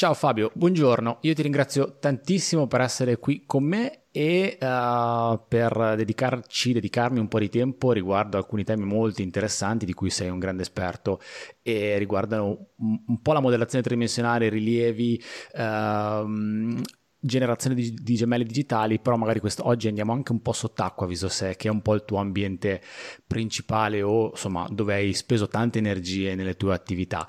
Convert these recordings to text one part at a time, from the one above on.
Ciao Fabio, buongiorno. Io ti ringrazio tantissimo per essere qui con me e uh, per dedicarci, dedicarmi un po' di tempo riguardo alcuni temi molto interessanti di cui sei un grande esperto e riguardano un, po' la modellazione tridimensionale, i rilievi, uh, generazione di, di, gemelli digitali, però magari questo, oggi andiamo anche un po' sott'acqua, visto se che è un po' il tuo ambiente principale o insomma dove hai speso tante energie nelle tue attività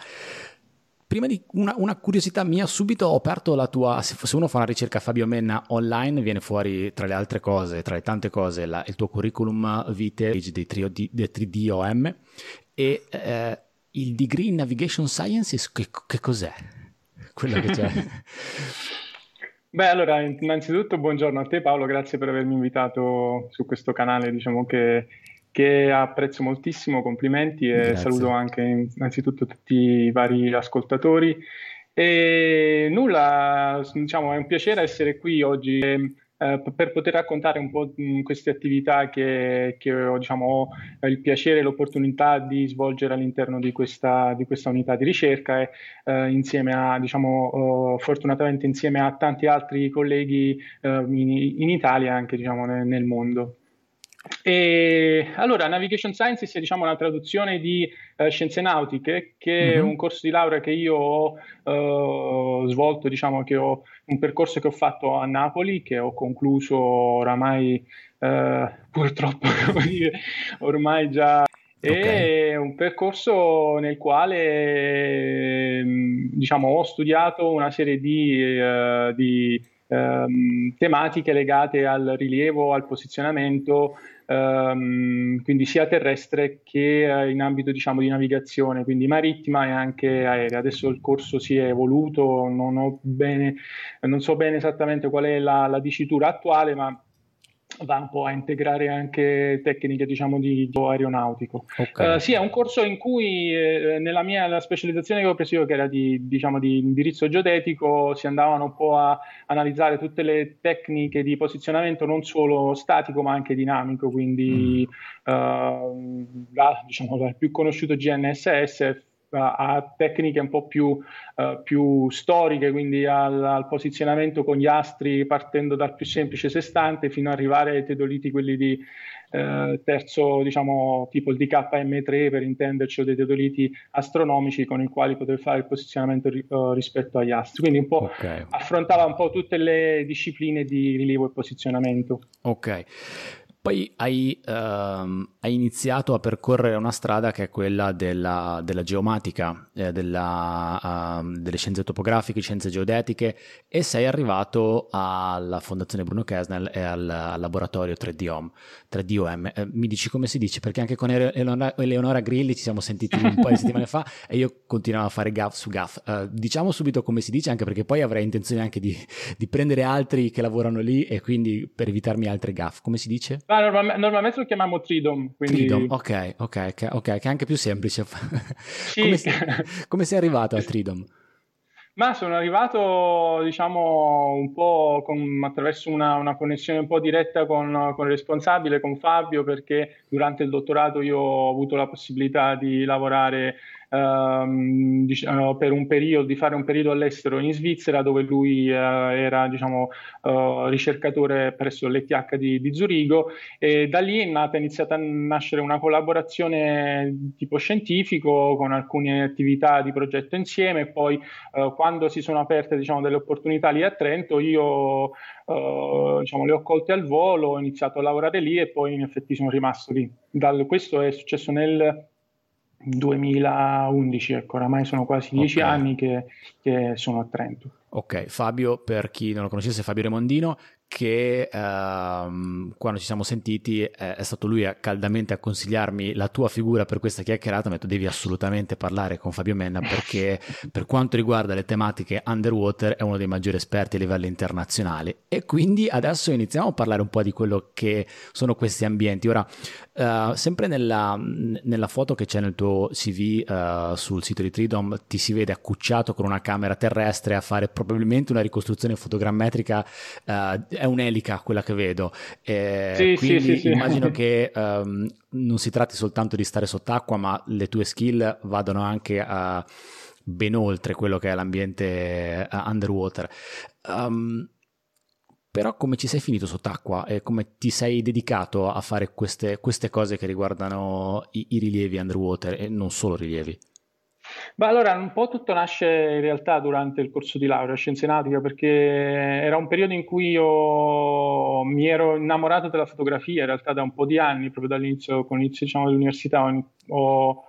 prima di una, una, curiosità mia, subito ho aperto la tua. Se, uno fa una ricerca Fabio Menna online, viene fuori tra le altre cose, tra le tante cose, la, il tuo curriculum vitae dei, trio, dei 3DOM e eh, il degree in navigation sciences. Che, che cos'è? Quello che c'è. Beh, allora, innanzitutto buongiorno a te Paolo, grazie per avermi invitato su questo canale, diciamo che che apprezzo moltissimo, complimenti e Grazie. saluto anche innanzitutto tutti i vari ascoltatori. E nulla, diciamo, è un piacere essere qui oggi eh, per poter raccontare un po' queste attività che, che ho, diciamo, ho, il piacere e l'opportunità di svolgere all'interno di questa, di questa unità di ricerca e eh, insieme a, diciamo, oh, fortunatamente insieme a tanti altri colleghi eh, in, in, Italia e anche diciamo, nel, nel mondo. E, allora, Navigation Sciences è diciamo, una traduzione di uh, Scienze Nautiche, che mm-hmm. è un corso di laurea che io ho uh, svolto, diciamo che ho un percorso che ho fatto a Napoli, che ho concluso oramai, uh, purtroppo, dire, ormai già Okay. È un percorso nel quale diciamo, ho studiato una serie di, uh, di um, tematiche legate al rilievo, al posizionamento, um, quindi sia terrestre che uh, in ambito diciamo, di navigazione, quindi marittima e anche aerea. Adesso il corso si è evoluto, non, bene, non so bene esattamente qual è la, la dicitura attuale, ma va un po' a integrare anche tecniche diciamo di, di aeronautico. Okay. Uh, sì, è un corso in cui eh, nella mia la specializzazione che ho preso io, che era di, diciamo, di indirizzo geodetico, si andavano un po' a analizzare tutte le tecniche di posizionamento non solo statico ma anche dinamico, quindi mm. uh, da, diciamo, dal più conosciuto GNSS a tecniche un po' più, uh, più storiche, quindi al, al, posizionamento con gli astri partendo dal più semplice sestante fino ad arrivare ai teodoliti, quelli di uh, terzo, diciamo, tipo il DKM3 per intenderci, o dei teodoliti astronomici con i quali poter fare il posizionamento ri, uh, rispetto agli astri. Quindi un po' okay. affrontava un po' tutte le discipline di rilievo e posizionamento. Ok. Poi hai, uh, hai, iniziato a percorrere una strada che è quella della, della geomatica, eh, della, uh, delle scienze topografiche, scienze geodetiche e sei arrivato alla Fondazione Bruno Kesnel e al, al laboratorio 3DOM. 3DOM. Eh, mi dici come si dice? Perché anche con Eleonora, Eleonora, Grilli ci siamo sentiti un po' di settimane fa e io continuavo a fare gaff su gaff. Uh, diciamo subito come si dice, anche perché poi avrei intenzione anche di, di prendere altri che lavorano lì e quindi per evitarmi altre gaff. Come si dice? Ah, normal- normalmente lo chiamiamo Tridom. Quindi... Tridom, ok, ok, ok, che è anche più semplice. Sì. come, sei, come sei arrivato a Tridom? Ma sono arrivato, diciamo, un po' con, attraverso una, una, connessione un po' diretta con, con, il responsabile, con Fabio, perché durante il dottorato io ho avuto la possibilità di lavorare ehm, diciamo, per un periodo, di fare un periodo all'estero in Svizzera dove lui eh, era diciamo, eh, ricercatore presso l'ETH di, di, Zurigo e da lì è nata, è iniziata a nascere una collaborazione tipo scientifico con alcune attività di progetto insieme poi eh, quando si sono aperte diciamo, delle opportunità lì a Trento io Uh, diciamo, le ho colte al volo, ho iniziato a lavorare lì e poi in effetti sono rimasto lì. Dal, questo è successo nel 2011, ecco, oramai sono quasi dieci okay. anni che, che sono a Trento. Ok, Fabio, per chi non lo conoscesse, Fabio Remondino, che ehm, quando ci siamo sentiti eh, è stato lui a, caldamente a consigliarmi la tua figura per questa chiacchierata, mi ha detto devi assolutamente parlare con Fabio Menna perché per quanto riguarda le tematiche underwater è uno dei maggiori esperti a livello internazionale e quindi adesso iniziamo a parlare un po' di quello che sono questi ambienti. Ora, eh, sempre nella, nella, foto che c'è nel tuo CV eh, sul sito di Tridom ti si vede accucciato con una camera terrestre a fare probabilmente una ricostruzione fotogrammetrica eh, è un'elica quella che vedo. Eh, sì, quindi sì, sì, immagino che um, non si tratti soltanto di stare sott'acqua, ma le tue skill vadano anche a ben oltre quello che è l'ambiente uh, underwater. Um, però come ci sei finito sott'acqua e come ti sei dedicato a fare queste, queste cose che riguardano i, i rilievi underwater e non solo rilievi? Beh, allora un po' tutto nasce in realtà durante il corso di laurea scienze nautiche perché era un periodo in cui io mi ero innamorato della fotografia in realtà da un po' di anni, proprio dall'inizio, con l'inizio diciamo, dell'università ho, ho,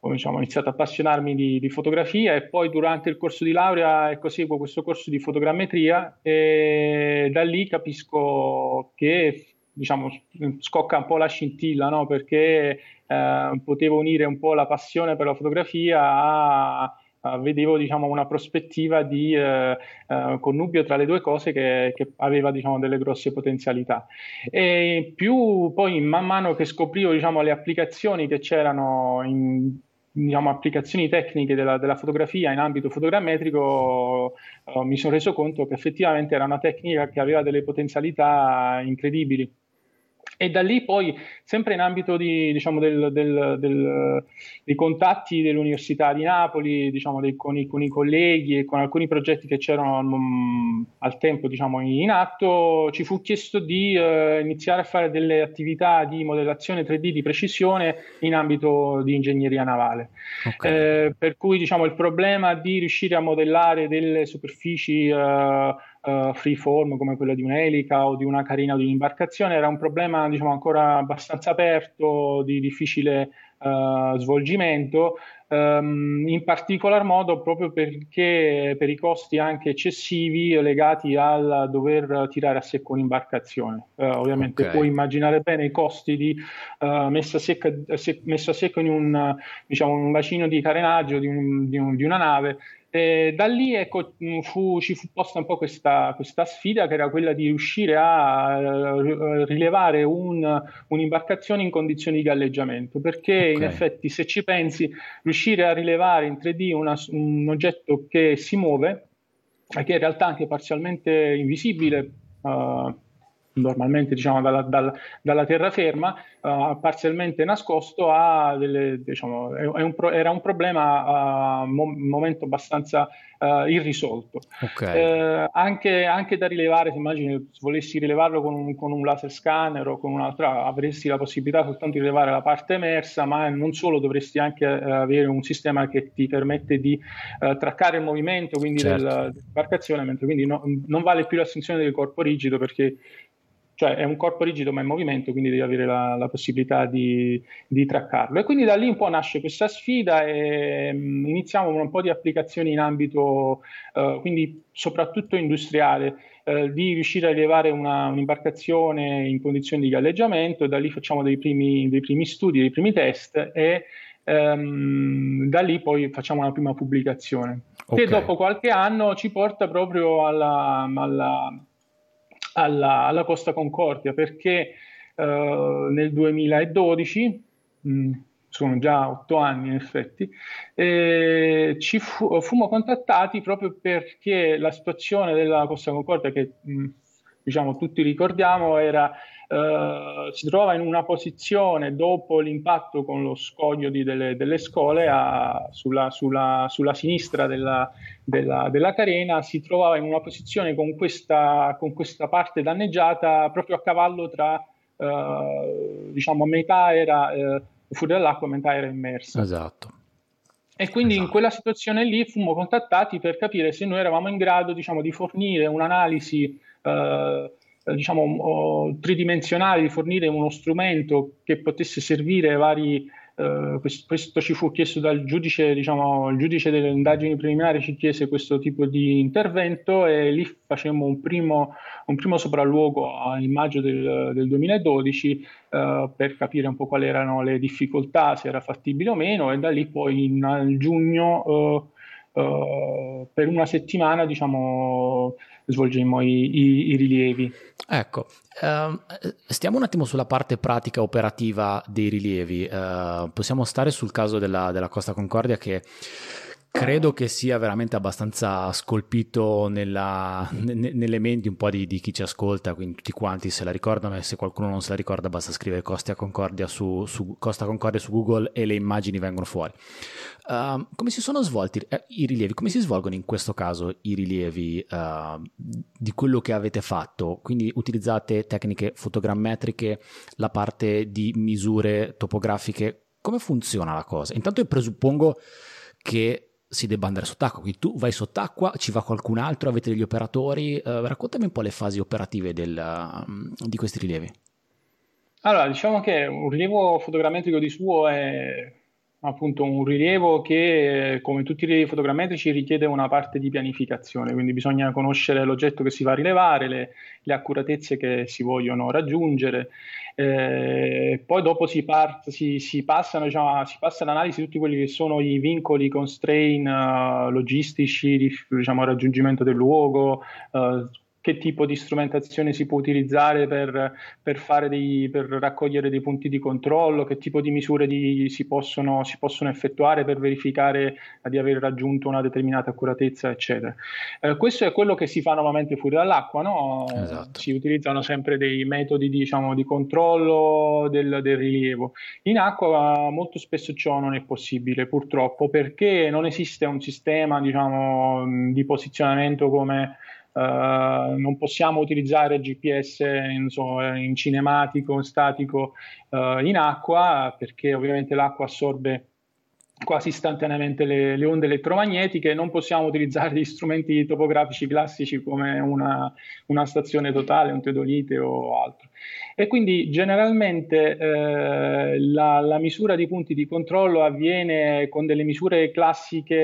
ho diciamo, iniziato a appassionarmi di, di, fotografia e poi durante il corso di laurea ecco, seguo questo corso di fotogrammetria e da lì capisco che diciamo, scocca un po' la scintilla, no? perché eh, potevo unire un po' la passione per la fotografia a, a vedevo diciamo, una prospettiva di eh, eh, connubio tra le due cose che, che aveva diciamo, delle grosse potenzialità. E più poi man mano che scoprivo diciamo, le applicazioni che c'erano in diciamo, applicazioni tecniche della, della, fotografia in ambito fotogrammetrico, uh, mi sono reso conto che effettivamente era una tecnica che aveva delle potenzialità incredibili. E da lì poi, sempre in ambito di, diciamo, del, del, del, dei contatti dell'Università di Napoli, diciamo, dei, con, i, con, i, colleghi e con alcuni progetti che c'erano um, al tempo diciamo, in atto, ci fu chiesto di uh, iniziare a fare delle attività di modellazione 3D di precisione in ambito di ingegneria navale. Okay. Eh, per cui diciamo, il problema di riuscire a modellare delle superfici uh, uh, freeform come quella di un'elica o di una carina o di un'imbarcazione era un problema diciamo, ancora abbastanza aperto, di difficile uh, svolgimento, um, in particolar modo proprio perché per i costi anche eccessivi legati al dover tirare a secco un'imbarcazione. Uh, ovviamente okay. puoi immaginare bene i costi di messa, secca, se, messa a secco in un, diciamo, un bacino di carenaggio di, un, di, un, di una nave e da lì ecco, mm, fu, ci fu posta un po' questa, questa, sfida che era quella di riuscire a uh, rilevare un, un'imbarcazione in condizioni di galleggiamento, perché okay. in effetti se ci pensi riuscire a rilevare in 3D una, un oggetto che si muove, che in realtà anche parzialmente invisibile, uh, normalmente diciamo, dalla, dalla, dalla terraferma, uh, parzialmente nascosto, delle, diciamo, un pro, era un problema a uh, un momento abbastanza uh, irrisolto. Okay. Uh, anche, anche, da rilevare, se immagini, se volessi rilevarlo con un, con un, laser scanner o con un'altra, avresti la possibilità soltanto di rilevare la parte emersa, ma non solo, dovresti anche avere un sistema che ti permette di traccare il movimento quindi certo. dell'imbarcazione, mentre quindi no, non vale più l'assunzione del corpo rigido perché cioè è un corpo rigido ma in movimento, quindi devi avere la, la possibilità di, di, traccarlo. E quindi da lì un po' nasce questa sfida e um, iniziamo un po' di applicazioni in ambito, uh, quindi soprattutto industriale, uh, di riuscire a rilevare una, un'imbarcazione in condizioni di galleggiamento e da lì facciamo dei primi, dei primi studi, dei primi test e um, da lì poi facciamo una prima pubblicazione. Okay. Che dopo qualche anno ci porta proprio alla, alla alla, alla Costa Concordia perché uh, nel 2012, mh, mm, sono già otto anni in effetti, eh, ci fu, fummo contattati proprio perché la situazione della Costa Concordia che mh, mm, diciamo tutti ricordiamo era Uh, si trova in una posizione dopo l'impatto con lo scoglio delle, delle, scole a, sulla, sulla, sulla, sinistra della, della, della, carena, si trovava in una posizione con questa, con questa parte danneggiata proprio a cavallo tra, uh, diciamo, metà era uh, fuori dall'acqua, metà era immersa. Esatto. E quindi esatto. in quella situazione lì fummo contattati per capire se noi eravamo in grado diciamo, di fornire un'analisi eh, diciamo, tridimensionale, di fornire uno strumento che potesse servire vari Uh, questo, ci fu chiesto dal giudice, diciamo, il giudice delle indagini preliminari ci chiese questo tipo di intervento e lì facemmo un primo, un primo sopralluogo in maggio del, del 2012 uh, per capire un po' quali erano le difficoltà, se era fattibile o meno e da lì poi in, giugno uh, uh, per una settimana diciamo, svolgemmo i, i, i rilievi. Ecco, uh, stiamo un attimo sulla parte pratica operativa dei rilievi. Uh, possiamo stare sul caso della, della Costa Concordia che Credo che sia veramente abbastanza scolpito nella, ne, nelle menti un po' di, di, chi ci ascolta, quindi tutti quanti se la ricordano e se qualcuno non se la ricorda basta scrivere Costa Concordia su, su, Costa Concordia su Google e le immagini vengono fuori. Uh, come si sono svolti eh, i rilievi? Come si svolgono in questo caso i rilievi uh, di quello che avete fatto? Quindi utilizzate tecniche fotogrammetriche, la parte di misure topografiche, come funziona la cosa? Intanto io presuppongo che si debba andare sott'acqua, quindi tu vai sott'acqua, ci va qualcun altro, avete degli operatori, eh, raccontami un po' le fasi operative del, um, di questi rilievi. Allora, diciamo che un rilievo fotogrammetrico di suo è appunto un rilievo che, come tutti i rilievi fotogrammetrici, richiede una parte di pianificazione, quindi bisogna conoscere l'oggetto che si va a rilevare, le, le accuratezze che si vogliono raggiungere. Eh, poi dopo si, part, si, si, passano, diciamo, si passa all'analisi di tutti quelli che sono i vincoli, constraint uh, logistici, diciamo, raggiungimento del luogo, uh, che tipo di strumentazione si può utilizzare per, per, dei, per raccogliere dei punti di controllo, che tipo di misure di, si, possono, si, possono, effettuare per verificare di aver raggiunto una determinata accuratezza, eccetera. Eh, questo è quello che si fa normalmente fuori dall'acqua, no? esatto. si utilizzano sempre dei metodi diciamo, di controllo del, del rilievo. In acqua molto spesso ciò non è possibile, purtroppo, perché non esiste un sistema diciamo, di posizionamento come Uh, non possiamo utilizzare GPS in, so, in cinematico, in statico, uh, in acqua, perché ovviamente l'acqua assorbe quasi istantaneamente le, le, onde elettromagnetiche, non possiamo utilizzare gli strumenti topografici classici come una, una stazione totale, un teodolite o altro. E quindi generalmente eh, la, la, misura di punti di controllo avviene con delle misure classiche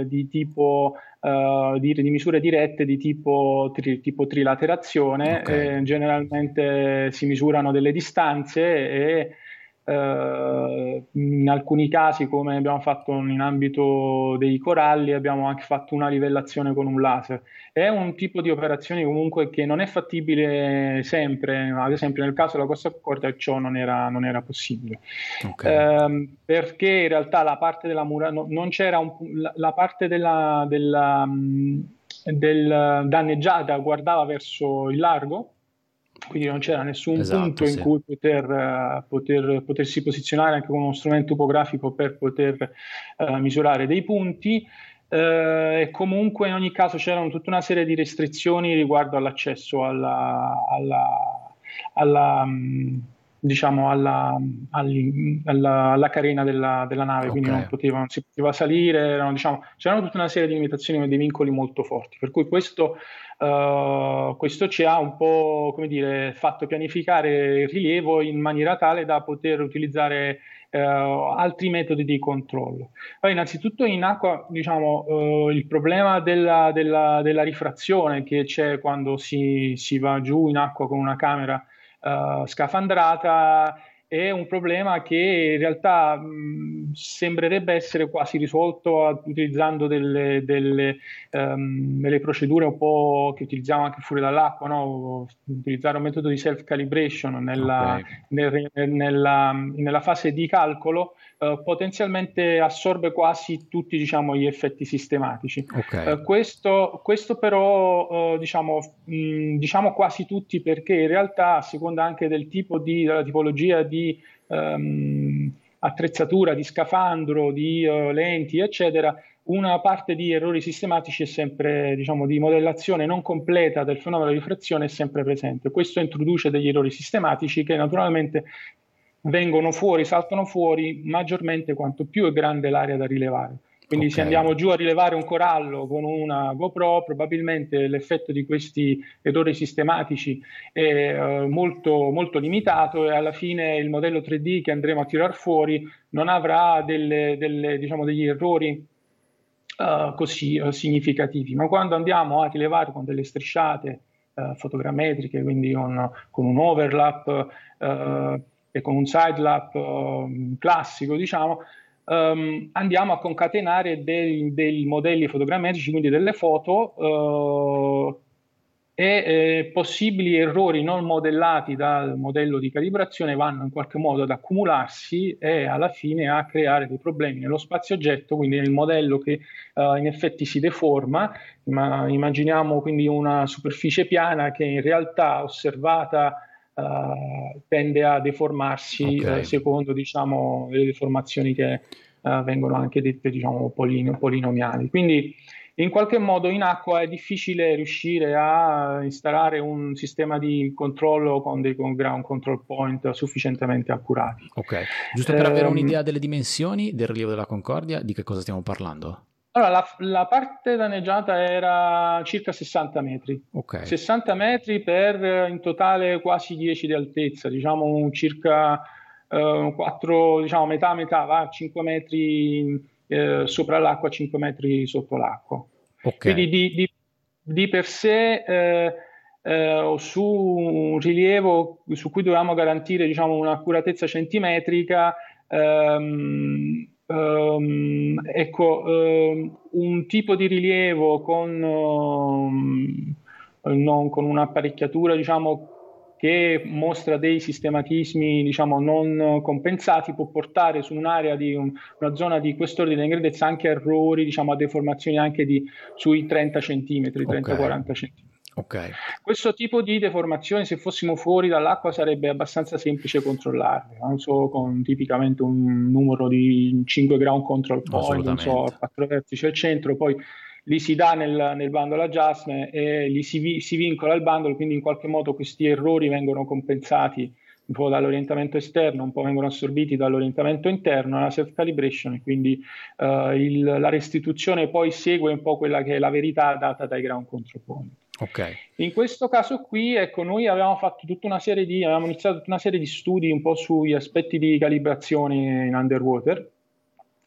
eh, di tipo uh, di, di, misure dirette di tipo, tri, tipo trilaterazione, okay. eh, generalmente si misurano delle distanze e Uh, in alcuni casi, come abbiamo fatto in ambito dei coralli, abbiamo anche fatto una livellazione con un laser. È un tipo di operazione comunque che non è fattibile sempre, ad esempio nel caso della Costa Concordia ciò non era, non era possibile, okay. uh, perché in realtà la parte della mura, no, non c'era un, la, la, parte della, della del danneggiata guardava verso il largo quindi non c'era nessun esatto, punto in cui poter, uh, poter, potersi posizionare anche con uno strumento topografico per poter uh, misurare dei punti. Uh, e comunque in ogni caso c'erano tutta una serie di restrizioni riguardo all'accesso alla, alla, alla um, diciamo alla, alla, alla, carena della, della nave, okay. quindi non, poteva, non, si poteva salire, erano, diciamo, c'erano tutta una serie di limitazioni e dei vincoli molto forti, per cui questo, uh, questo ci ha un po' come dire, fatto pianificare il rilievo in maniera tale da poter utilizzare uh, altri metodi di controllo. Poi, innanzitutto in acqua diciamo, uh, il problema della, della, della, rifrazione che c'è quando si, si va giù in acqua con una camera uh, scafandrata è un problema che in realtà mh, sembrerebbe essere quasi risolto utilizzando delle, delle, um, delle, procedure un po' che utilizziamo anche fuori dall'acqua, no? utilizzare un metodo di self-calibration nella, okay. nel, nella, nella fase di calcolo Uh, potenzialmente assorbe quasi tutti diciamo, gli effetti sistematici. Okay. Uh, questo, questo, però uh, diciamo, mh, diciamo, quasi tutti perché in realtà a seconda anche del tipo di della tipologia di um, attrezzatura, di scafandro, di lenti, eccetera, una parte di errori sistematici è sempre, diciamo, di modellazione non completa del fenomeno di rifrazione è sempre presente. Questo introduce degli errori sistematici che naturalmente vengono fuori, saltano fuori maggiormente quanto più è grande l'area da rilevare. Quindi okay. se andiamo giù a rilevare un corallo con una GoPro, probabilmente l'effetto di questi errori sistematici è uh, molto, molto limitato e alla fine il modello 3D che andremo a tirar fuori non avrà delle, delle, diciamo, degli errori uh, così uh, significativi. Ma quando andiamo a rilevare con delle strisciate fotogrammetriche, quindi un, con un overlap, e con un side lap uh, classico, diciamo, um, andiamo a concatenare dei, dei, modelli fotogrammetrici, quindi delle foto uh, e eh, possibili errori non modellati dal modello di calibrazione vanno in qualche modo ad accumularsi e alla fine a creare dei problemi nello spazio oggetto, quindi nel modello che eh, in effetti si deforma, ma immaginiamo quindi una superficie piana che in realtà osservata eh, tende a deformarsi okay. Eh, secondo diciamo, le deformazioni che eh, vengono anche dette diciamo, polin- polinomiali. Quindi in qualche modo in acqua è difficile riuscire a installare un sistema di controllo con dei con ground control point sufficientemente accurati. Ok, giusto per eh, avere ehm, un'idea delle dimensioni del rilievo della Concordia, di che cosa stiamo parlando? Allora, la, la parte danneggiata era circa 60 metri. Okay. 60 metri per in totale quasi 10 di altezza, diciamo circa eh, 4, diciamo metà metà, va 5 metri eh, sopra l'acqua, 5 metri sotto l'acqua. Okay. Quindi di, di, di, per sé eh, eh, su un rilievo su cui dovevamo garantire diciamo, un'accuratezza centimetrica, ehm, ehm, ecco, ehm, un tipo di rilievo con, um, non, con un'apparecchiatura diciamo, che mostra dei sistematismi diciamo, non compensati può portare su un'area di un, una zona di quest'ordine di grandezza anche errori, diciamo, a deformazioni anche di, sui 30 cm, 30-40 cm. Okay. Questo tipo di deformazione, se fossimo fuori dall'acqua, sarebbe abbastanza semplice controllarle. Non so, con tipicamente un numero di 5 ground control point, non so, 4 vertici al centro, poi li si dà nel, nel bundle adjustment e li si, si, vincola il bundle, quindi in qualche modo questi errori vengono compensati un po' dall'orientamento esterno, un po' vengono assorbiti dall'orientamento interno, la self-calibration, quindi uh, il, la restituzione poi segue un po' quella che è la verità data dai ground control point. Okay. In questo caso qui, ecco, noi avevamo fatto tutta una serie di, avevamo iniziato tutta una serie di studi un po' sugli aspetti di calibrazione in underwater,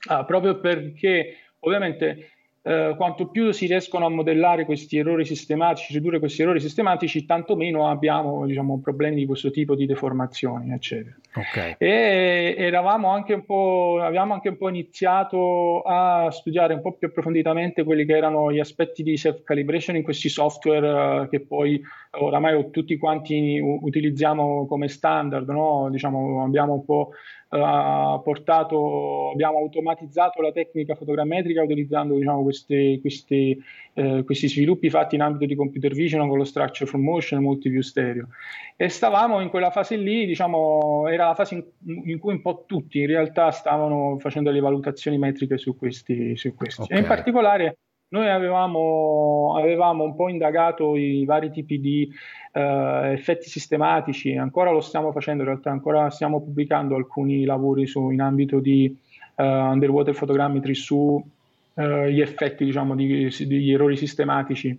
uh, proprio perché ovviamente eh, quanto più si riescono a modellare questi errori sistematici, ridurre questi errori sistematici, tanto meno abbiamo diciamo, problemi di questo tipo di deformazioni, eccetera. Okay. E eravamo anche un po', avevamo anche un po' iniziato a studiare un po' più approfonditamente quelli che erano gli aspetti di self-calibration in questi software uh, che poi oramai tutti quanti utilizziamo come standard, no? diciamo, abbiamo un po' portato, abbiamo automatizzato la tecnica fotogrammetrica utilizzando diciamo, questi, questi, eh, questi, sviluppi fatti in ambito di computer vision con lo structure from motion e multiview stereo. E stavamo in quella fase lì, diciamo, era la fase in, in, cui un po' tutti in realtà stavano facendo le valutazioni metriche su questi. Su questi. Okay. E in particolare noi avevamo, avevamo, un po' indagato i vari tipi di uh, effetti sistematici, ancora lo stiamo facendo, in realtà ancora stiamo pubblicando alcuni lavori su, in ambito di uh, underwater photogrammetry sugli uh, effetti diciamo, di, di, errori sistematici,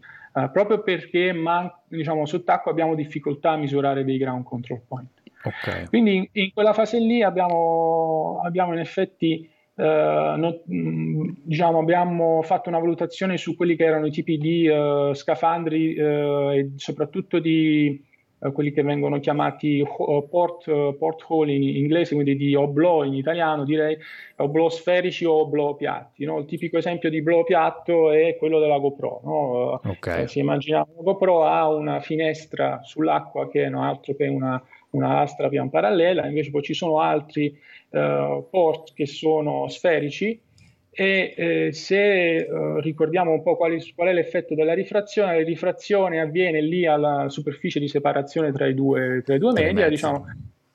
proprio perché man- diciamo, sott'acqua abbiamo difficoltà a misurare dei ground control point. Okay. Quindi in, in, quella fase lì abbiamo, abbiamo in effetti Uh, no, diciamo, abbiamo fatto una valutazione su quelli che erano i tipi di uh, scafandri uh, e soprattutto di quelli che vengono chiamati port, port hole in inglese, quindi di oblò in italiano, direi oblò sferici o oblò piatti. No? Il tipico esempio di oblò piatto è quello della GoPro. No? Okay. se immaginiamo una GoPro ha una finestra sull'acqua che non è altro che una, una lastra pian parallela, invece poi ci sono altri uh, port che sono sferici e eh, se uh, ricordiamo un po' quali, qual è l'effetto della rifrazione, la rifrazione avviene lì alla superficie di separazione tra i due, tra i due media, diciamo,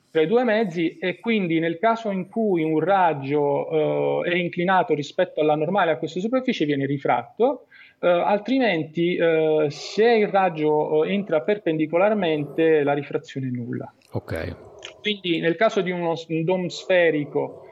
tra i due mezzi e quindi nel caso in cui un raggio uh, è inclinato rispetto alla normale a questa superficie viene rifratto, uh, altrimenti uh, se il raggio entra perpendicolarmente la rifrazione è nulla. Ok. Quindi nel caso di uno, un dome sferico,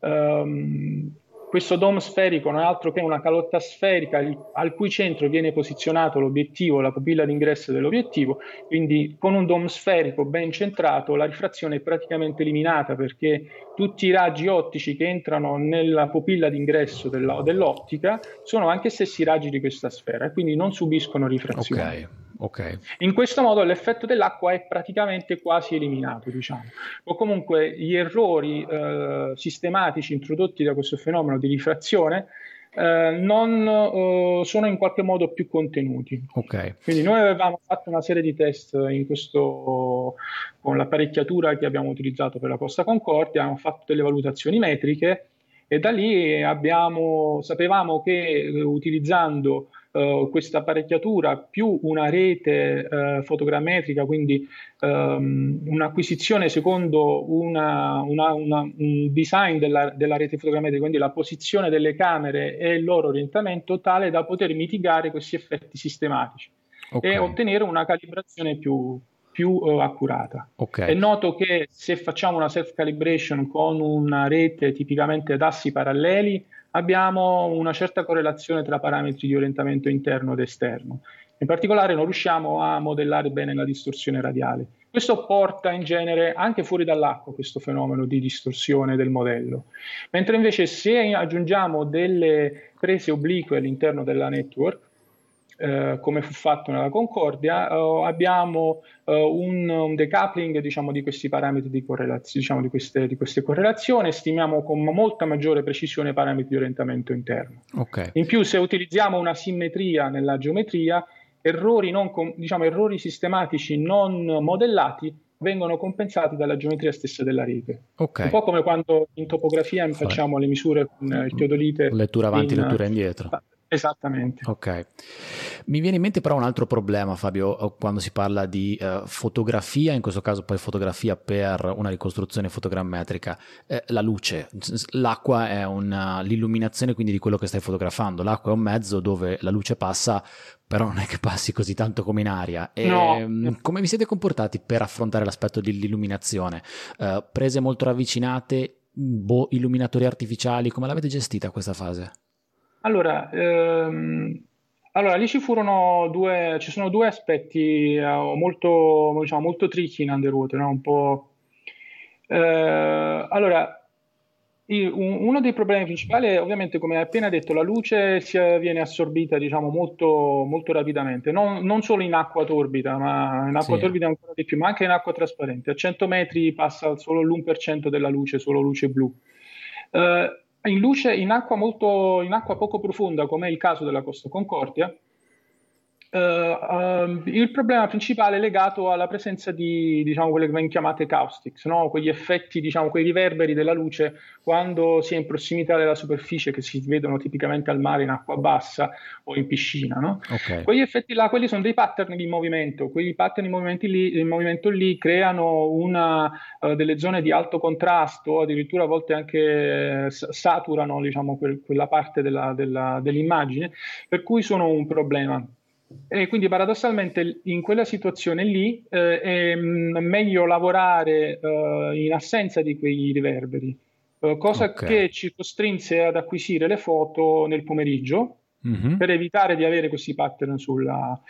um, questo dome sferico non è altro che una calotta sferica al cui centro viene posizionato l'obiettivo, la pupilla d'ingresso dell'obiettivo, quindi con un dome sferico ben centrato la rifrazione è praticamente eliminata perché tutti i raggi ottici che entrano nella pupilla d'ingresso della, dell'ottica sono anche stessi raggi di questa sfera e quindi non subiscono rifrazione. Okay. Okay. In questo modo l'effetto dell'acqua è praticamente quasi eliminato, diciamo. O comunque gli errori eh, sistematici introdotti da questo fenomeno di rifrazione eh, non uh, sono in qualche modo più contenuti. Okay. Quindi noi avevamo fatto una serie di test in questo, con l'apparecchiatura che abbiamo utilizzato per la Costa Concordia, abbiamo fatto delle valutazioni metriche e da lì abbiamo, sapevamo che uh, utilizzando uh, questa apparecchiatura più una rete uh, fotogrammetrica, quindi um, un'acquisizione secondo una, una, una, un design della, della, rete fotogrammetrica, quindi la posizione delle camere e il loro orientamento, tale da poter mitigare questi effetti sistematici okay. e ottenere una calibrazione più, più uh, accurata. Okay. È noto che se facciamo una self-calibration con una rete tipicamente ad assi paralleli, abbiamo una certa correlazione tra parametri di orientamento interno ed esterno. In particolare non riusciamo a modellare bene la distorsione radiale. Questo porta in genere anche fuori dall'acqua questo fenomeno di distorsione del modello. Mentre invece se aggiungiamo delle prese oblique all'interno della network, eh, come fu fatto nella Concordia, eh, abbiamo eh, un, un, decoupling diciamo, di questi parametri di correlazione, diciamo, di, queste, di queste correlazioni, stimiamo con molta maggiore precisione i parametri di orientamento interno. Okay. In più, se utilizziamo una simmetria nella geometria, errori, non, diciamo, errori sistematici non modellati vengono compensati dalla geometria stessa della rete. Okay. Un po' come quando in topografia facciamo le misure con il teodolite. Lettura avanti, in, lettura indietro. Esattamente. Ok. Mi viene in mente però un altro problema, Fabio, eh, quando si parla di uh, fotografia, in questo caso poi fotografia per una ricostruzione fotogrammetrica, eh, la luce. L'acqua è una, l'illuminazione quindi di quello che stai fotografando. L'acqua è un mezzo dove la luce passa, però non è che passi così tanto come in aria. E, no. Ehm, come vi siete comportati per affrontare l'aspetto dell'illuminazione? Uh, prese molto ravvicinate, boh, illuminatori artificiali, come l'avete gestita questa fase? Allora, ehm, allora, lì ci furono due, ci sono due aspetti eh, molto, diciamo, molto tricky in Underwater, no? Un po'... Eh, allora, uno dei problemi principali è ovviamente, come hai appena detto, la luce si, viene assorbita diciamo, molto, molto rapidamente, non, non, solo in acqua torbida, ma in acqua sì. torbida ancora di più, ma anche in acqua trasparente. A 100 metri passa solo l'1% della luce, solo luce blu. Uh, in luce in acqua, molto, in acqua poco profonda, come è il caso della Costa Concordia, Uh, uh, il problema principale è legato alla presenza di diciamo, quelle che vengono chiamate caustics, no? quegli effetti, diciamo, quei riverberi della luce quando si è in prossimità della superficie che si vedono tipicamente al mare in acqua bassa o in piscina. No? Okay. Quegli effetti là, quelli sono dei pattern di movimento, quei pattern di lì, in movimento lì creano una, uh, delle zone di alto contrasto, addirittura a volte anche saturano diciamo, quel, quella parte della, della, dell'immagine, per cui sono un problema. E quindi paradossalmente in quella situazione lì eh, è mm, meglio lavorare eh, in assenza di quei riverberi, eh, cosa okay. che ci costrinse ad acquisire le foto nel pomeriggio mm-hmm. per evitare di avere questi pattern sulla...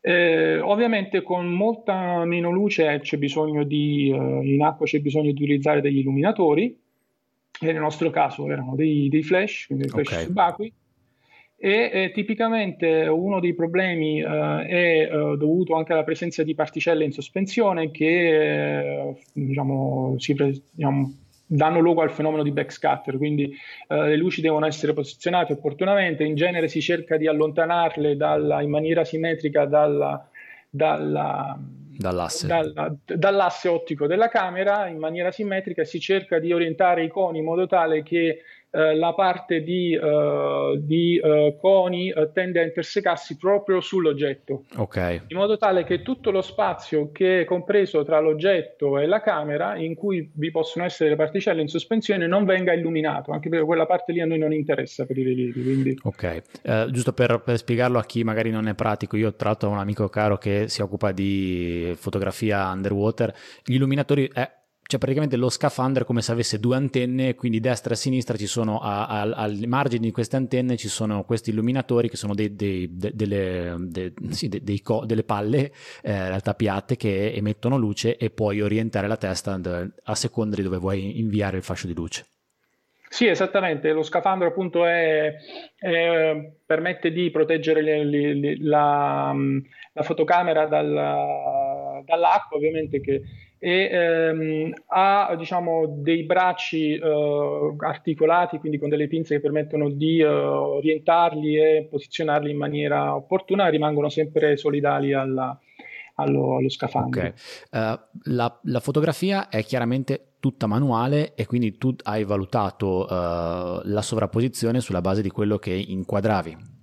Eh, ovviamente con molta meno luce c'è bisogno di, eh, in acqua c'è bisogno di utilizzare degli illuminatori, e nel nostro caso erano dei, dei flash, quindi dei flash okay. subacquei, e eh, tipicamente uno dei problemi eh, è eh, dovuto anche alla presenza di particelle in sospensione che eh, diciamo, si, diciamo, danno luogo al fenomeno di backscatter, quindi eh, le luci devono essere posizionate opportunamente, in genere si cerca di allontanarle dalla, in maniera simmetrica dalla, dalla, dall'asse. Dalla, dall'asse ottico della camera. In maniera simmetrica si cerca di orientare i coni in modo tale che eh, la parte di, uh, di uh, coni uh, tende a intersecarsi proprio sull'oggetto, okay. in modo tale che tutto lo spazio che è compreso tra l'oggetto e la camera, in cui vi possono essere le particelle in sospensione, non venga illuminato, anche perché quella parte lì a noi non interessa per i rilievi. Quindi... Ok, giusto per, per, spiegarlo a chi magari non è pratico, io tra l'altro ho un amico caro che si occupa di fotografia underwater, gli illuminatori è cioè praticamente lo scafandro è come se avesse due antenne, quindi destra e sinistra ci sono a, a, ai margini di queste antenne ci sono questi illuminatori che sono dei, dei, de, delle, de, sì, de, dei co, delle palle eh, in realtà piatte che emettono luce e puoi orientare la testa a seconda di dove vuoi inviare il fascio di luce. Sì, esattamente, lo scafandro appunto è, è, permette di proteggere le, le, le, la, la, fotocamera dalla, dall'acqua, ovviamente che e ehm, ha diciamo, dei bracci eh, articolati, quindi con delle pinze che permettono di eh, orientarli e posizionarli in maniera opportuna, rimangono sempre solidali alla, allo, allo, scafandro. Okay. Uh, la, la, fotografia è chiaramente tutta manuale e quindi tu hai valutato uh, la sovrapposizione sulla base di quello che inquadravi.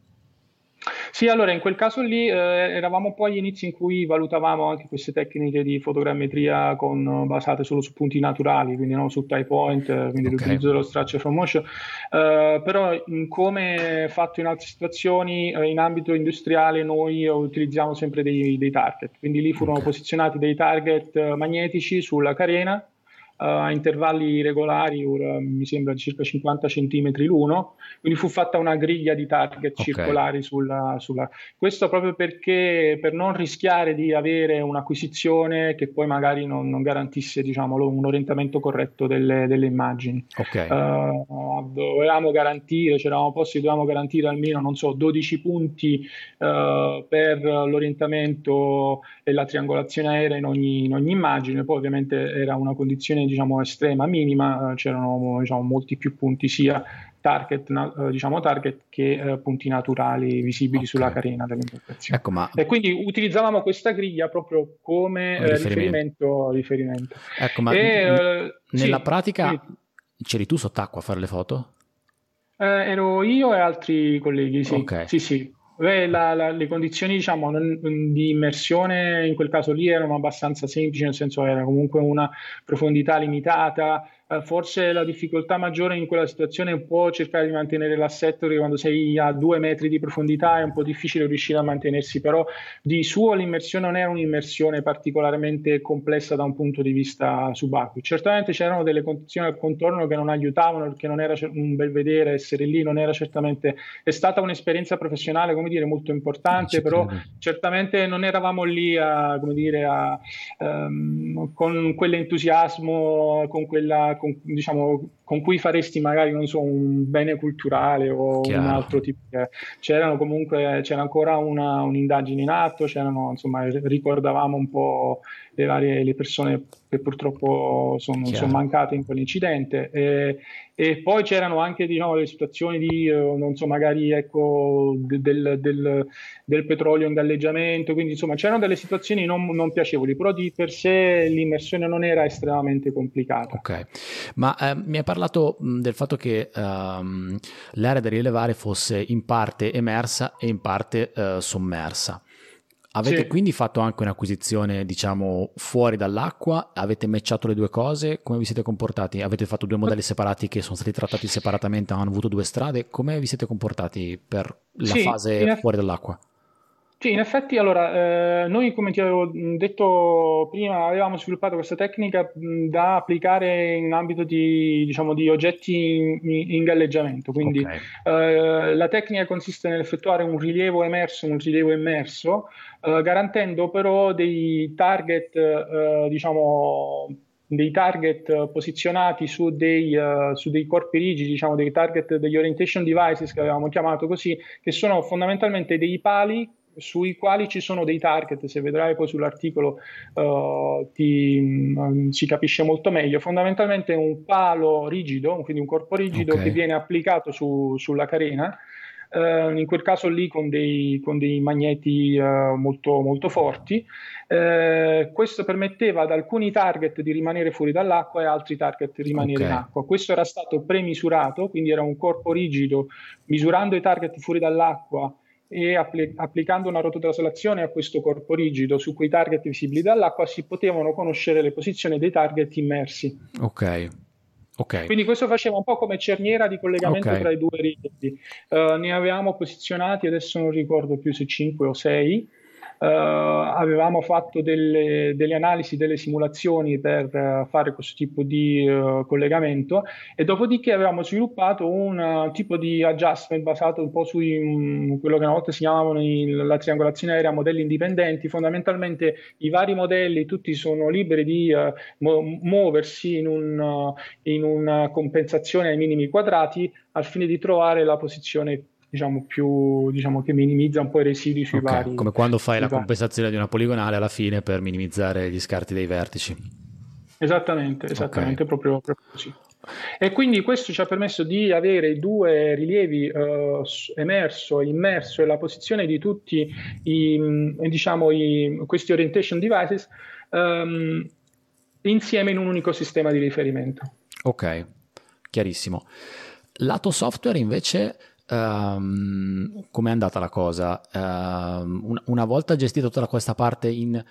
Sì, allora in quel caso lì eh, eravamo poi agli inizi in cui valutavamo anche queste tecniche di fotogrammetria con, basate solo su punti naturali, quindi non su tie point, quindi okay. l'utilizzo dello structure from motion, eh, però come fatto in altre situazioni eh, in ambito industriale noi utilizziamo sempre dei, dei target, quindi lì furono okay. posizionati dei target eh, magnetici sulla carena a intervalli regolari, ora mi sembra di circa 50 cm l'uno, quindi fu fatta una griglia di target okay. circolari sulla, sulla, Questo proprio perché per non rischiare di avere un'acquisizione che poi magari non, non garantisse diciamo, un orientamento corretto delle, delle immagini. Okay. Uh, dovevamo garantire, c'eravamo posti, dovevamo garantire almeno, non so, 12 punti uh, per l'orientamento e la triangolazione aerea in ogni, in ogni immagine, poi ovviamente era una condizione diciamo, estrema, minima, eh, c'erano diciamo, molti più punti sia target, eh, diciamo, target che eh, punti naturali visibili okay. sulla carena dell'imbarcazione. Ecco, ma... E quindi utilizzavamo questa griglia proprio come eh, riferimento. riferimento. Ecco, ma e, n- nella sì, pratica sì. c'eri tu sott'acqua a fare le foto? Eh, ero io e altri colleghi, sì. Okay. Sì, sì. Beh, la, la, le condizioni diciamo, di immersione in quel caso lì erano abbastanza semplici, nel senso era comunque una profondità limitata, eh, forse la difficoltà maggiore in quella situazione è un po' cercare di mantenere l'assetto, perché quando sei a due metri di profondità è un po' difficile riuscire a mantenersi, però di suo l'immersione non era un'immersione particolarmente complessa da un punto di vista subacqueo. Certamente c'erano delle condizioni al contorno che non aiutavano, perché non era un bel vedere essere lì, non era certamente, è stata un'esperienza professionale, come dire, molto importante, però certamente non eravamo lì a, come dire, a, um, con quell'entusiasmo, con quella con, diciamo, con cui faresti magari non so, un bene culturale o Chiaro. un altro tipo. C'erano comunque, c'era ancora una, un'indagine in atto, c'erano, insomma, ricordavamo un po' le varie le persone che purtroppo sono, sono mancate in quell'incidente. E, e poi c'erano anche diciamo, le situazioni di, eh, non so, magari ecco, del, del, del, petrolio in galleggiamento, quindi insomma c'erano delle situazioni non, non, piacevoli, però di per sé l'immersione non era estremamente complicata. Ok, ma eh, mi hai parlato del fatto che um, l'area da rilevare fosse in parte emersa e in parte uh, sommersa. Avete sì. quindi fatto anche un'acquisizione, diciamo, fuori dall'acqua? Avete matchato le due cose? Come vi siete comportati? Avete fatto due modelli separati che sono stati trattati separatamente, hanno avuto due strade? Come vi siete comportati per la sì, fase fuori dall'acqua? Sì, in effetti, allora, eh, noi come ti avevo detto prima, avevamo sviluppato questa tecnica mh, da applicare in ambito di, diciamo, di oggetti in, in, galleggiamento. Quindi okay. eh, la tecnica consiste nell'effettuare un rilievo emerso, un rilievo immerso, eh, garantendo però dei target, eh, diciamo, dei target posizionati su dei, uh, su dei, corpi rigidi, diciamo dei target, degli orientation devices che avevamo chiamato così, che sono fondamentalmente dei pali sui quali ci sono dei target, se vedrai poi sull'articolo uh, ti, um, si capisce molto meglio, fondamentalmente è un palo rigido, quindi un corpo rigido okay. che viene applicato su, sulla carena, uh, in quel caso lì con dei, con dei magneti uh, molto, molto forti. questo permetteva ad alcuni target di rimanere fuori dall'acqua e altri target di rimanere okay. in acqua. Questo era stato premisurato, quindi era un corpo rigido, misurando i target fuori dall'acqua e appli- applicando una rototraslazione a questo corpo rigido su quei target visibili dall'acqua si potevano conoscere le posizioni dei target immersi. Ok. Okay. Quindi questo faceva un po' come cerniera di collegamento okay. tra i due reti. Uh, ne avevamo posizionati, adesso non ricordo più se 5 o 6, Uh, avevamo fatto delle, delle, analisi, delle simulazioni per uh, fare questo tipo di uh, collegamento e dopodiché avevamo sviluppato un tipo di adjustment basato un po' su um, quello che una volta si chiamavano il, la triangolazione aerea modelli indipendenti. Fondamentalmente i vari modelli tutti sono liberi di mo- muoversi in, un, in una compensazione ai minimi quadrati al fine di trovare la posizione diciamo, più, diciamo, che minimizza un po' i residui sui okay, vari. Come quando fai la vari. compensazione di una poligonale alla fine per minimizzare gli scarti dei vertici. Esattamente, esattamente, okay. proprio, proprio così. E quindi questo ci ha permesso di avere i due rilievi uh, emerso immerso e la posizione di tutti i, mm, diciamo, i, questi orientation devices um, insieme in un unico sistema di riferimento. Ok, chiarissimo. Lato software invece um, com'è andata la cosa? Um, una volta gestita tutta questa parte in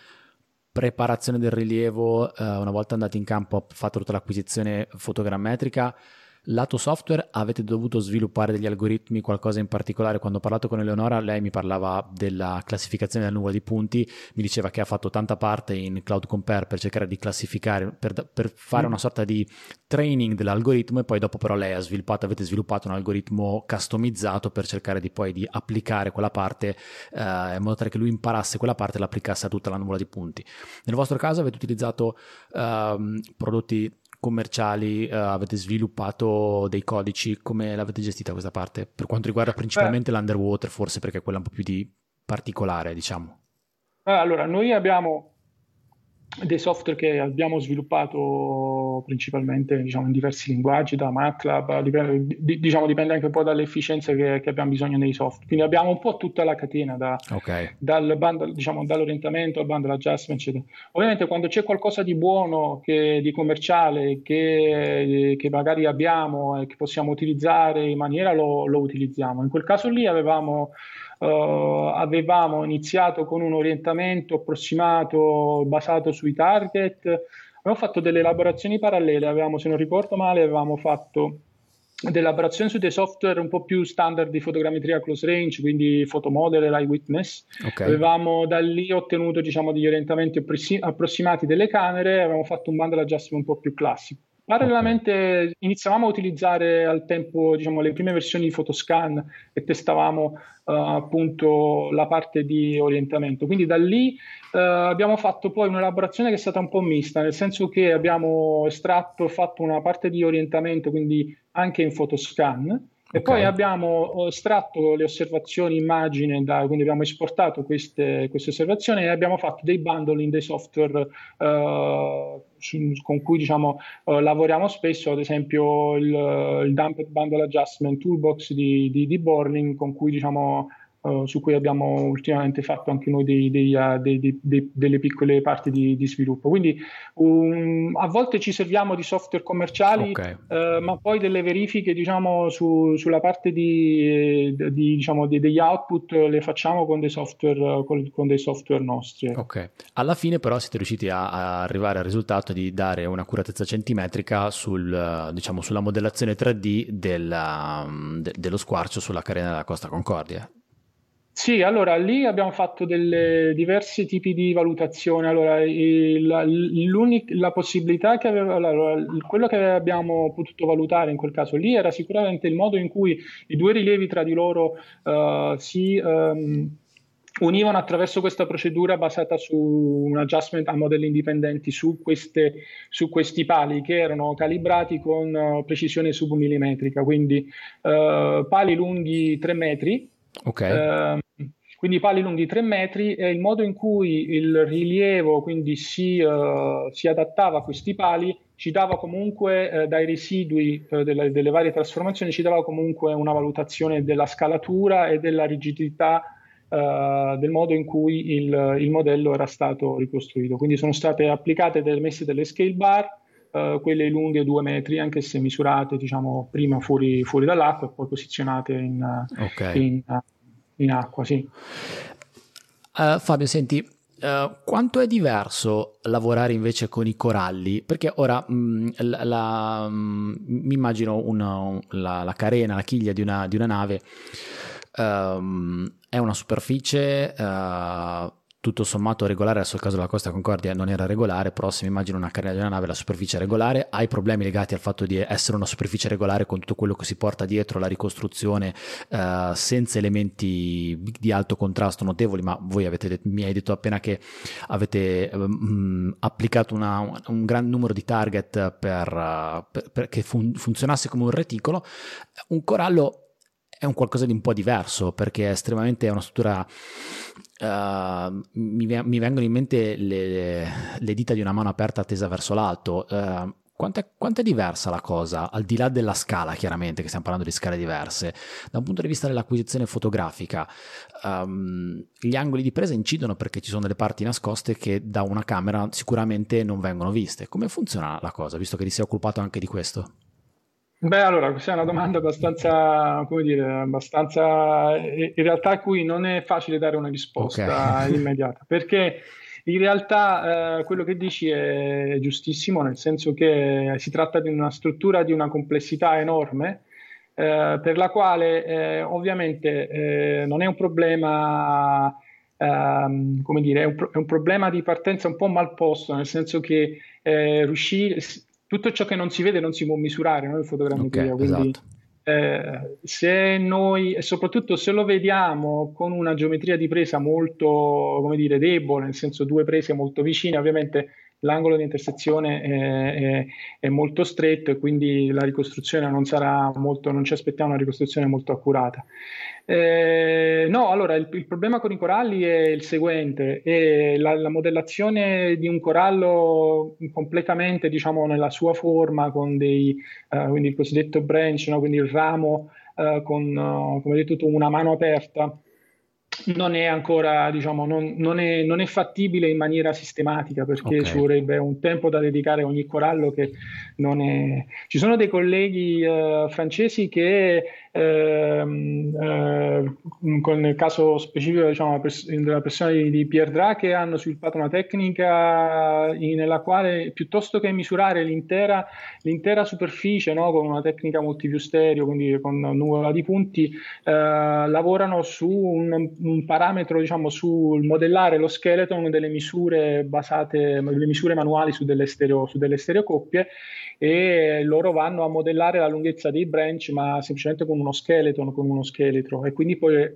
preparazione del rilievo, uh, una volta andati in campo, fatto tutta l'acquisizione fotogrammetrica, Lato software avete dovuto sviluppare degli algoritmi, qualcosa in particolare? Quando ho parlato con Eleonora, lei mi parlava della classificazione della nuvola di punti, mi diceva che ha fatto tanta parte in Cloud Compare per cercare di classificare, per, per fare mm. una sorta di training dell'algoritmo e poi dopo però lei ha sviluppato, avete sviluppato un algoritmo customizzato per cercare di poi di applicare quella parte eh, in modo tale che lui imparasse quella parte e l'applicasse a tutta la nuvola di punti. Nel vostro caso avete utilizzato eh, prodotti commerciali uh, avete sviluppato dei codici, come l'avete gestita questa parte? Per quanto riguarda principalmente Beh. l'underwater, forse perché è quella un po' più di particolare, diciamo. Allora, noi abbiamo dei software che abbiamo sviluppato principalmente diciamo, in diversi linguaggi, da MATLAB, dipende, di, diciamo, dipende anche un po' dalle efficienze che, che, abbiamo bisogno nei software. Quindi abbiamo un po' tutta la catena, da, okay. dal bundle, diciamo, dall'orientamento al bundle adjustment, eccetera. Ovviamente quando c'è qualcosa di buono, che, di commerciale, che, che, magari abbiamo e che possiamo utilizzare in maniera, lo, lo utilizziamo. In quel caso lì avevamo Uh, avevamo iniziato con un orientamento approssimato basato sui target, abbiamo fatto delle elaborazioni parallele, avevamo, se non ricordo male, avevamo fatto delle elaborazioni su dei software un po' più standard di fotogrammetria close range, quindi Photomodel e l'Eyewitness. Okay. Avevamo da lì ottenuto diciamo, degli orientamenti approssimati delle camere, avevamo fatto un bundle adjustment un po' più classico. Parallelamente okay. iniziavamo a utilizzare al tempo diciamo, le prime versioni di Photoscan e testavamo uh, appunto la parte di orientamento. Quindi da lì uh, abbiamo fatto poi un'elaborazione che è stata un po' mista, nel senso che abbiamo estratto, fatto una parte di orientamento, quindi anche in Photoscan, e okay. poi abbiamo estratto le osservazioni immagine, da, quindi abbiamo esportato queste, queste, osservazioni e abbiamo fatto dei bundling dei software uh, con cui diciamo, uh, lavoriamo spesso, ad esempio il, il Dumped Bundle Adjustment Toolbox di, di, di Borling, con cui diciamo, uh, su cui abbiamo ultimamente fatto anche noi dei, dei, uh, dei, delle piccole parti di, di sviluppo. Quindi um, a volte ci serviamo di software commerciali, okay. uh, ma poi delle verifiche diciamo, su, sulla parte di, di, diciamo, degli output le facciamo con dei software, con, con dei software nostri. Ok, alla fine però siete riusciti a, a arrivare al risultato di dare un'accuratezza centimetrica sul, diciamo, sulla modellazione 3D del, de, dello squarcio sulla carena della Costa Concordia. Sì, allora lì abbiamo fatto delle diversi tipi di valutazione. Allora, il, la possibilità che aveva, allora, quello che abbiamo potuto valutare in quel caso lì era sicuramente il modo in cui i due rilievi tra di loro uh, si um, univano attraverso questa procedura basata su un adjustment a modelli indipendenti su, queste, su questi pali che erano calibrati con uh, precisione submillimetrica, quindi uh, pali lunghi 3 metri. Okay. Uh, quindi pali lunghi 3 metri e il modo in cui il rilievo quindi si, uh, si adattava a questi pali ci dava comunque uh, dai residui uh, delle, delle, varie trasformazioni ci dava comunque una valutazione della scalatura e della rigidità del modo in cui il, il, modello era stato ricostruito. Quindi sono state applicate delle messe delle scale bar, quelle lunghe 2 metri, anche se misurate diciamo, prima fuori, fuori dall'acqua e poi posizionate in, okay. in in acqua, sì. Uh, Fabio, senti, Uh, quanto è diverso lavorare invece con i coralli? Perché ora mh, mm, la, la, mh, mm, mi immagino una, la, la, carena, la chiglia di una, di una nave um, è una superficie uh, tutto sommato regolare, adesso il caso della Costa Concordia non era regolare, però se mi immagino una carriera di una nave la superficie regolare, hai problemi legati al fatto di essere una superficie regolare con tutto quello che si porta dietro la ricostruzione eh, senza elementi di alto contrasto notevoli, ma voi avete, mi hai detto appena che avete um, applicato una, un gran numero di target per, per, per che fun- funzionasse come un reticolo, un corallo è un qualcosa di un po' diverso perché è estremamente è una struttura Uh, mi, mi, vengono in mente le, le, dita di una mano aperta tesa verso l'alto. Uh, quanto è, quanto è, diversa la cosa, al di là della scala, chiaramente, che stiamo parlando di scale diverse, da un punto di vista dell'acquisizione fotografica, um, gli angoli di presa incidono perché ci sono delle parti nascoste che da una camera sicuramente non vengono viste. Come funziona la cosa, visto che ti sei occupato anche di questo? Beh, allora, questa è una domanda abbastanza, come dire, abbastanza, in realtà a cui non è facile dare una risposta okay. immediata, perché in realtà eh, quello che dici è giustissimo, nel senso che si tratta di una struttura di una complessità enorme, eh, per la quale eh, ovviamente eh, non è un problema, ehm, come dire, è un, pro- è un, problema di partenza un po' mal posto, nel senso che eh, riuscire, tutto ciò che non si vede non si può misurare no, in fotogrammetria, okay, quindi esatto. Eh, se noi, e soprattutto se lo vediamo con una geometria di presa molto, come dire, debole, nel senso due prese molto vicine, ovviamente l'angolo di intersezione è, è, è, molto stretto e quindi la ricostruzione non sarà molto, non ci aspettiamo una ricostruzione molto accurata. Eh, no, allora il, il, problema con i coralli è il seguente, è la, la, modellazione di un corallo completamente, diciamo, nella sua forma, con dei, uh, quindi il cosiddetto branch, no? quindi il ramo uh, con, uh, come detto una mano aperta, non è ancora, diciamo, non, non, è, non, è, fattibile in maniera sistematica perché okay. ci vorrebbe un tempo da dedicare a ogni corallo che non è... Ci sono dei colleghi uh, francesi che ehm, eh, con il caso specifico diciamo, della persona di, di Pierre Drake hanno sviluppato una tecnica in, nella quale piuttosto che misurare l'intera, l'intera superficie no, con una tecnica multiview stereo, quindi con nuvola di punti, eh, lavorano su un, un parametro, diciamo, sul modellare lo skeleton delle misure basate, le misure manuali su delle, stereo, su delle stereocoppie e loro vanno a modellare la lunghezza dei branch ma semplicemente con uno skeleton, con uno scheletro. E quindi poi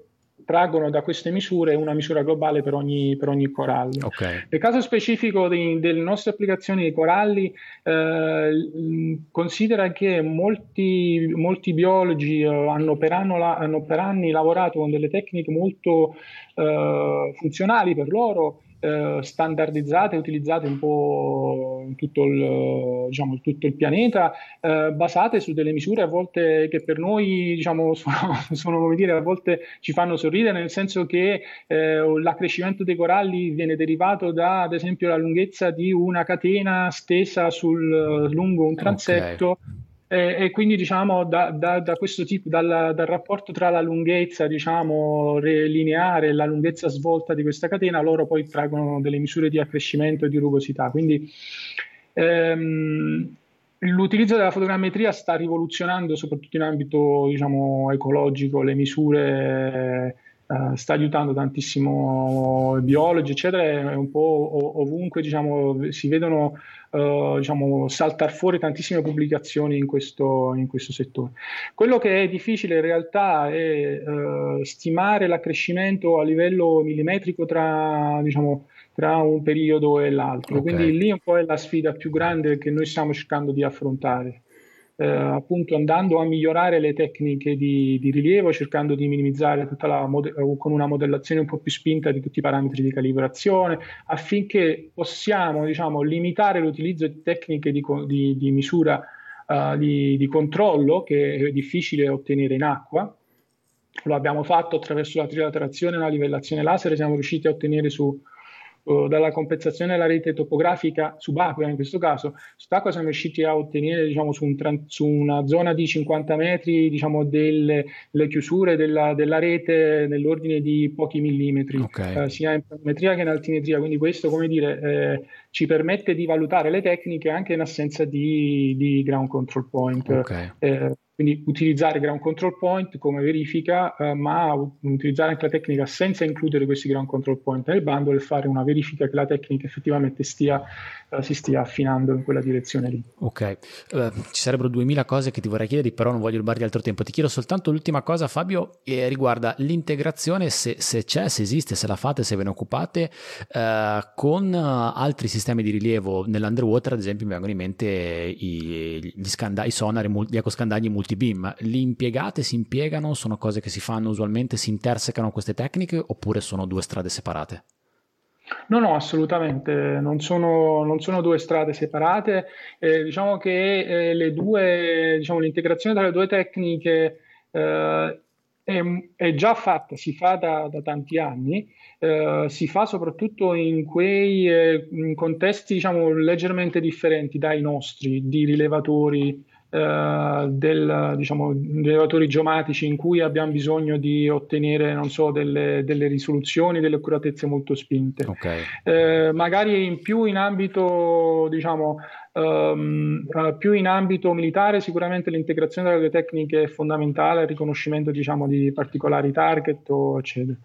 traggono da queste misure una misura globale per ogni, per ogni corallo. Okay. Nel caso specifico di, delle nostre applicazioni di coralli, eh, considera che molti, molti biologi eh, hanno, per la, hanno, per anni lavorato con delle tecniche molto eh, funzionali per loro eh, standardizzate e utilizzate un po' in tutto il, diciamo, tutto il pianeta, eh, basate su delle misure a volte che per noi diciamo, sono, sono, come dire, a volte ci fanno sorridere, nel senso che eh, l'accrescimento dei coralli viene derivato da, ad esempio, la lunghezza di una catena stesa sul, lungo un transetto. Okay e, e quindi diciamo da, da, da questo tipo, dal, dal, rapporto tra la lunghezza diciamo lineare e la lunghezza svolta di questa catena, loro poi traggono delle misure di accrescimento e di rugosità. Quindi ehm, l'utilizzo della fotogrammetria sta rivoluzionando soprattutto in ambito diciamo, ecologico le misure Uh, sta aiutando tantissimo biologi, eccetera, è un po' ovunque diciamo, si vedono uh, diciamo, saltare fuori tantissime pubblicazioni in questo, in questo, settore. Quello che è difficile in realtà è uh, stimare l'accrescimento a livello millimetrico tra, diciamo, tra un periodo e l'altro, okay. quindi lì un po' è la sfida più grande che noi stiamo cercando di affrontare eh, appunto andando a migliorare le tecniche di, di rilievo, cercando di minimizzare mode- con una modellazione un po' più spinta di tutti i parametri di calibrazione, affinché possiamo diciamo, limitare l'utilizzo di tecniche di, di, di misura uh, di, controllo che è difficile ottenere in acqua. Lo abbiamo fatto attraverso la trilateраzione e la livellazione laser, siamo riusciti a ottenere su dalla compensazione della rete topografica subacquea in questo caso, sott'acqua siamo riusciti a ottenere diciamo, su, un, su, una zona di 50 metri diciamo, delle, chiusure della, della, rete nell'ordine di pochi millimetri, okay. eh, sia in planimetria che in altimetria, quindi questo come dire, eh, ci permette di valutare le tecniche anche in assenza di, di ground control point. Okay. Eh, quindi utilizzare ground control point come verifica, eh, ma utilizzare anche la tecnica senza includere questi ground control point nel bundle e fare una verifica che la tecnica effettivamente stia, eh, si stia affinando in quella direzione lì. Ok, uh, ci sarebbero duemila cose che ti vorrei chiedere, però non voglio rubarti altro tempo. Ti chiedo soltanto l'ultima cosa, Fabio, eh, riguarda l'integrazione, se, se, c'è, se esiste, se la fate, se ve ne occupate, uh, con altri sistemi di rilievo nell'underwater, ad esempio mi vengono in mente i, gli, scanda- i sonar, gli ecoscandagli multi multibeam. Li impiegate, si impiegano, sono cose che si fanno usualmente, si intersecano queste tecniche oppure sono due strade separate? No, no, assolutamente, non sono, non sono due strade separate. Eh, diciamo che eh, due, diciamo, l'integrazione tra le due tecniche eh, è, è, già fatta, si fa da, da tanti anni, eh, si fa soprattutto in quei eh, in contesti diciamo, leggermente differenti dai nostri, di rilevatori eh, del, diciamo, rilevatori geomatici in cui abbiamo bisogno di ottenere, non so, delle, delle risoluzioni, delle accuratezze molto spinte. Okay. Eh, magari in più in ambito, diciamo, Um, uh, più in ambito militare sicuramente l'integrazione delle tecniche è fondamentale, il riconoscimento diciamo, di particolari target o eccetera.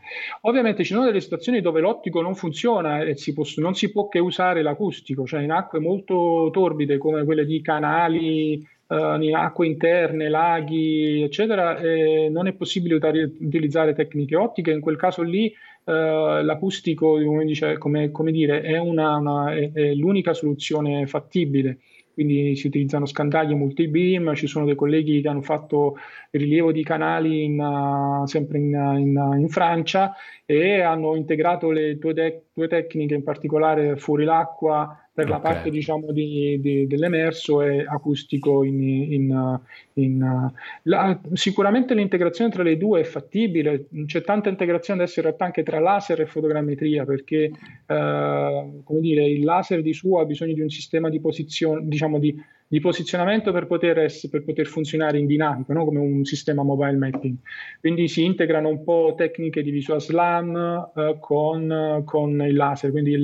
Ovviamente ci sono delle situazioni dove l'ottico non funziona e si può, non si può che usare l'acustico, cioè in acque molto torbide come quelle di canali in acque interne, laghi, eccetera, eh, non è possibile utilizzare tecniche ottiche. In quel caso lì uh, l'acustico, come, dice, come, come dire, è, una, una, è, è l'unica soluzione fattibile quindi si utilizzano scandagli multi-beam, ci sono dei colleghi che hanno fatto rilievo di canali in, uh, sempre in, in, in, Francia e hanno integrato le due, de- due, tecniche, in particolare fuori l'acqua per okay. la parte diciamo di, di, dell'emerso e acustico in, in, in la, sicuramente l'integrazione tra le due è fattibile c'è tanta integrazione adesso in realtà anche tra laser e fotogrammetria perché eh, come dire il laser di suo ha bisogno di un sistema di posizione diciamo di di posizionamento per poter, per poter funzionare in dinamico, no? come un sistema mobile mapping. Quindi si integrano un po' tecniche di visual slam eh, con, con, il laser, quindi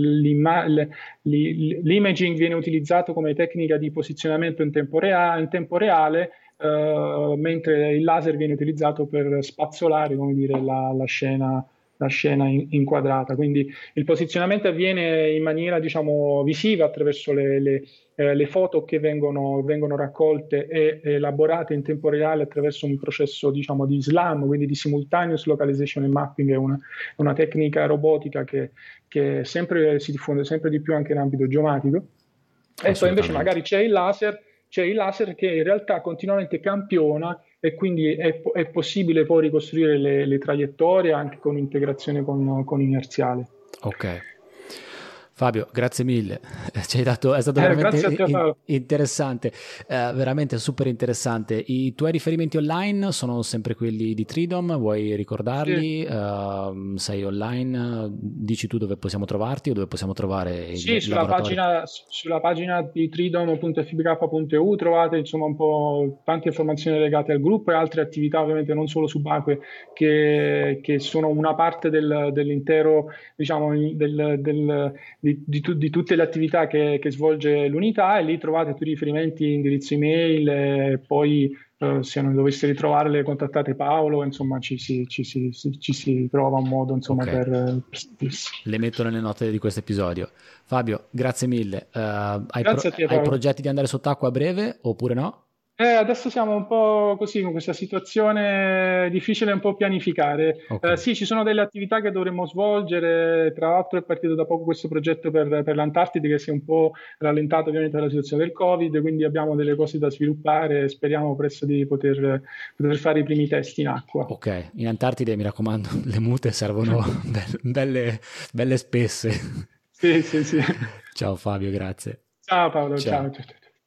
l'imaging viene utilizzato come tecnica di posizionamento in tempo, rea- in tempo reale, eh, mentre il laser viene utilizzato per spazzolare dire, la, la scena la scena in, inquadrata. Quindi il posizionamento avviene in maniera diciamo, visiva attraverso le, le, eh, le foto che vengono, vengono, raccolte e elaborate in tempo reale attraverso un processo diciamo, di SLAM, quindi di simultaneous localization and mapping, è una, una tecnica robotica che, che sempre, si diffonde sempre di più anche in ambito geomatico. E poi invece magari c'è il laser, c'è il laser che in realtà continuamente campiona e quindi è, è possibile poi ricostruire le, le, traiettorie anche con integrazione con, con inerziale. Ok. Fabio, grazie mille, dato, è stato eh, veramente te, in, interessante, eh, veramente super interessante. I tuoi riferimenti online sono sempre quelli di Tridom, vuoi ricordarli? Sì. Uh, sei online, dici tu dove possiamo trovarti o dove possiamo trovare sì, il sulla pagina, sulla pagina di tridom.fbk.eu trovate insomma un po' tante informazioni legate al gruppo e altre attività ovviamente non solo subacquee che, che sono una parte del, dell'intero diciamo del, del di, di, tu, di tutte le attività che, che, svolge l'unità e lì trovate tutti i riferimenti, indirizzo email e poi eh, se non doveste ritrovarle contattate Paolo, insomma ci si, ci si, ci si trova un modo insomma, okay. per, per Le metto nelle note di questo episodio. Fabio, grazie mille. Uh, hai, grazie pro- te, hai progetti di andare sott'acqua a breve oppure no? Eh, adesso siamo un po' così con questa situazione difficile un po' pianificare. Okay. Eh, sì, ci sono delle attività che dovremmo svolgere, tra l'altro è partito da poco questo progetto per, per l'Antartide che si è un po' rallentato ovviamente dalla situazione del Covid, quindi abbiamo delle cose da sviluppare e speriamo presto di poter, poter fare i primi test in acqua. Ok, in Antartide mi raccomando, le mute servono belle, belle spesse. Sì, sì, sì. Ciao Fabio, grazie. Ciao Paolo, ciao. ciao.